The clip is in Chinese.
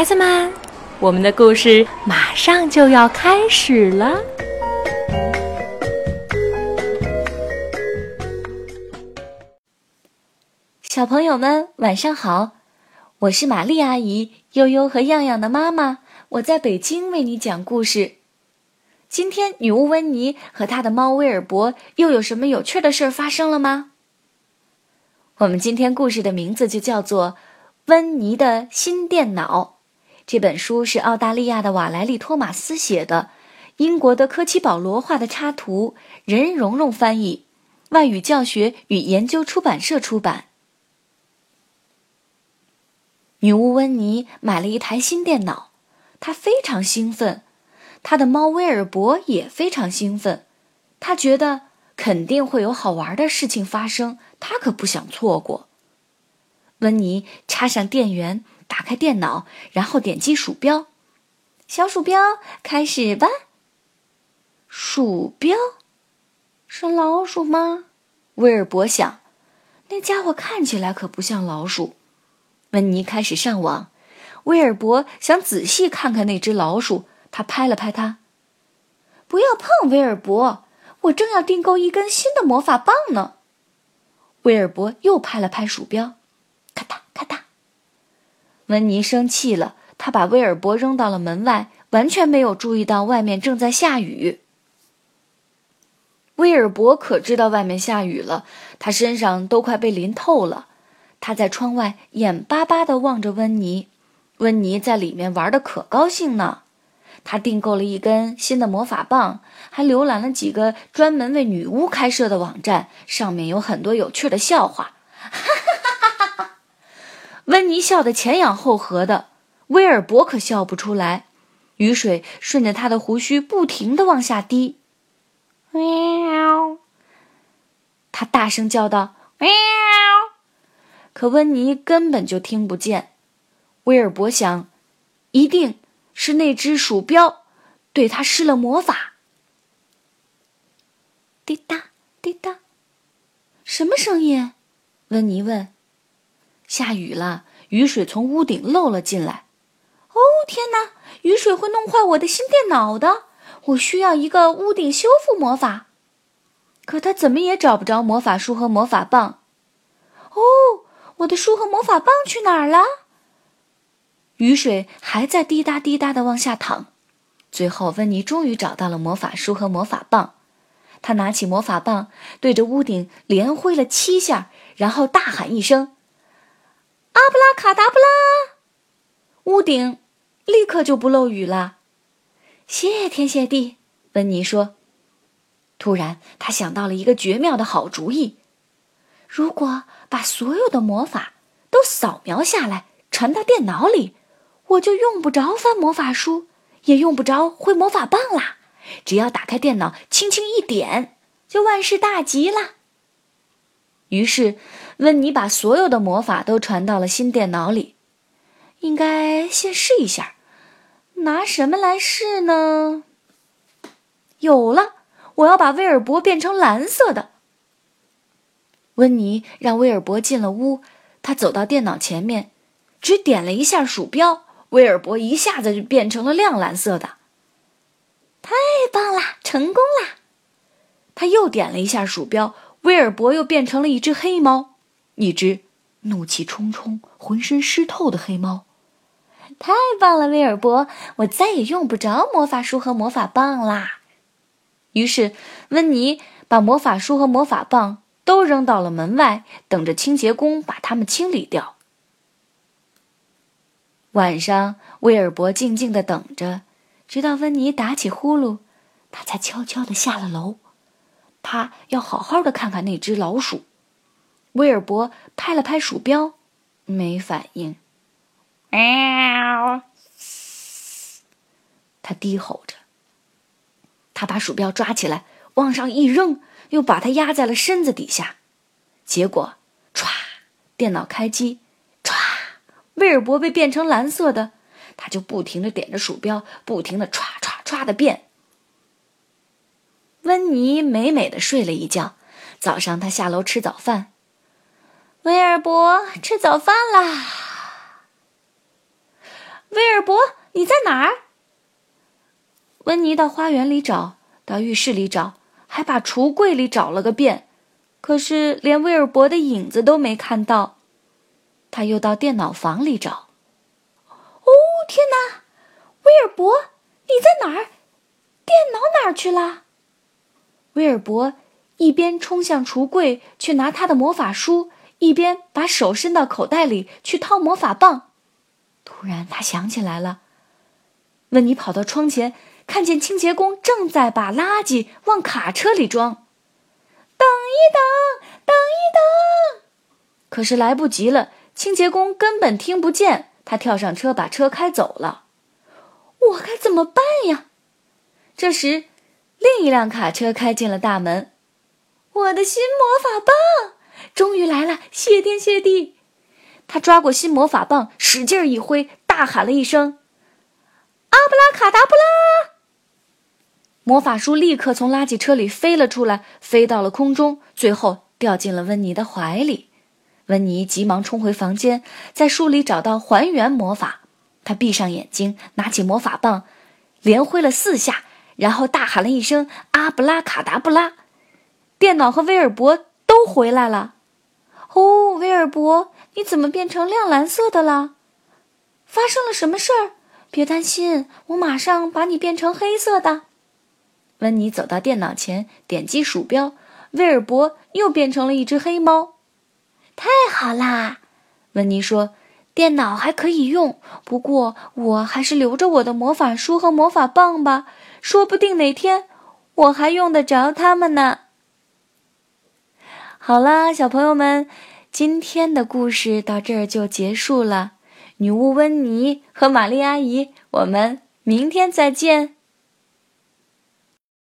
孩子们，我们的故事马上就要开始了。小朋友们，晚上好！我是玛丽阿姨，悠悠和样样的妈妈，我在北京为你讲故事。今天，女巫温妮和她的猫威尔伯又有什么有趣的事儿发生了吗？我们今天故事的名字就叫做《温妮的新电脑》。这本书是澳大利亚的瓦莱丽·托马斯写的，英国的科奇·保罗画的插图，任蓉蓉翻译，外语教学与研究出版社出版。女巫温妮买了一台新电脑，她非常兴奋，她的猫威尔伯也非常兴奋，他觉得肯定会有好玩的事情发生。他可不想错过。温妮插上电源，打开电脑，然后点击鼠标。小鼠标，开始吧。鼠标，是老鼠吗？威尔伯想，那家伙看起来可不像老鼠。温妮开始上网，威尔伯想仔细看看那只老鼠。他拍了拍它，不要碰威尔伯，我正要订购一根新的魔法棒呢。威尔伯又拍了拍鼠标，温妮生气了，他把威尔伯扔到了门外，完全没有注意到外面正在下雨。威尔伯可知道外面下雨了，他身上都快被淋透了。他在窗外眼巴巴地望着温妮，温妮在里面玩的可高兴呢。他订购了一根新的魔法棒，还浏览了几个专门为女巫开设的网站，上面有很多有趣的笑话。哈！温妮笑得前仰后合的，威尔伯可笑不出来。雨水顺着他的胡须不停地往下滴。喵！他大声叫道：“喵！”可温妮根本就听不见。威尔伯想，一定。是那只鼠标，对他施了魔法。滴答滴答，什么声音？温妮问。下雨了，雨水从屋顶漏了进来。哦，天哪！雨水会弄坏我的新电脑的。我需要一个屋顶修复魔法。可他怎么也找不着魔法书和魔法棒。哦，我的书和魔法棒去哪儿了？雨水还在滴答滴答地往下淌，最后温妮终于找到了魔法书和魔法棒。他拿起魔法棒，对着屋顶连挥了七下，然后大喊一声：“阿布拉卡达布拉！”屋顶立刻就不漏雨了。谢天谢地，温妮说。突然，他想到了一个绝妙的好主意：如果把所有的魔法都扫描下来，传到电脑里。我就用不着翻魔法书，也用不着挥魔法棒啦。只要打开电脑，轻轻一点，就万事大吉了。于是，温妮把所有的魔法都传到了新电脑里。应该先试一下，拿什么来试呢？有了，我要把威尔伯变成蓝色的。温妮让威尔伯进了屋，他走到电脑前面，只点了一下鼠标。威尔伯一下子就变成了亮蓝色的，太棒啦，成功啦！他又点了一下鼠标，威尔伯又变成了一只黑猫，一只怒气冲冲、浑身湿透的黑猫。太棒了，威尔伯，我再也用不着魔法书和魔法棒啦！于是，温妮把魔法书和魔法棒都扔到了门外，等着清洁工把它们清理掉。晚上，威尔伯静静的等着，直到温妮打起呼噜，他才悄悄的下了楼。他要好好的看看那只老鼠。威尔伯拍了拍鼠标，没反应。喵！他低吼着。他把鼠标抓起来，往上一扔，又把它压在了身子底下。结果，歘，电脑开机。歘威尔伯被变成蓝色的，他就不停的点着鼠标，不停的歘歘歘的变。温妮美美的睡了一觉，早上他下楼吃早饭。威尔伯吃早饭啦！威尔伯，你在哪儿？”温妮到花园里找，到浴室里找，还把橱柜里找了个遍，可是连威尔伯的影子都没看到。他又到电脑房里找。哦，天哪！威尔伯，你在哪儿？电脑哪儿去了？威尔伯一边冲向橱柜去拿他的魔法书，一边把手伸到口袋里去掏魔法棒。突然，他想起来了。温妮跑到窗前，看见清洁工正在把垃圾往卡车里装。等一等，等一等！可是来不及了，清洁工根本听不见。他跳上车，把车开走了。我该怎么办呀？这时，另一辆卡车开进了大门。我的新魔法棒终于来了！谢天谢地！他抓过新魔法棒，使劲一挥，大喊了一声：“阿布拉卡达布拉！”魔法书立刻从垃圾车里飞了出来，飞到了空中，最后掉进了温妮的怀里。温妮急忙冲回房间，在书里找到还原魔法。他闭上眼睛，拿起魔法棒，连挥了四下，然后大喊了一声：“阿布拉卡达布拉！”电脑和威尔伯都回来了。哦，威尔伯，你怎么变成亮蓝色的了？发生了什么事儿？别担心，我马上把你变成黑色的。温妮走到电脑前，点击鼠标，威尔伯又变成了一只黑猫。太好啦，温妮说。电脑还可以用，不过我还是留着我的魔法书和魔法棒吧，说不定哪天我还用得着它们呢。好啦，小朋友们，今天的故事到这儿就结束了。女巫温妮和玛丽阿姨，我们明天再见。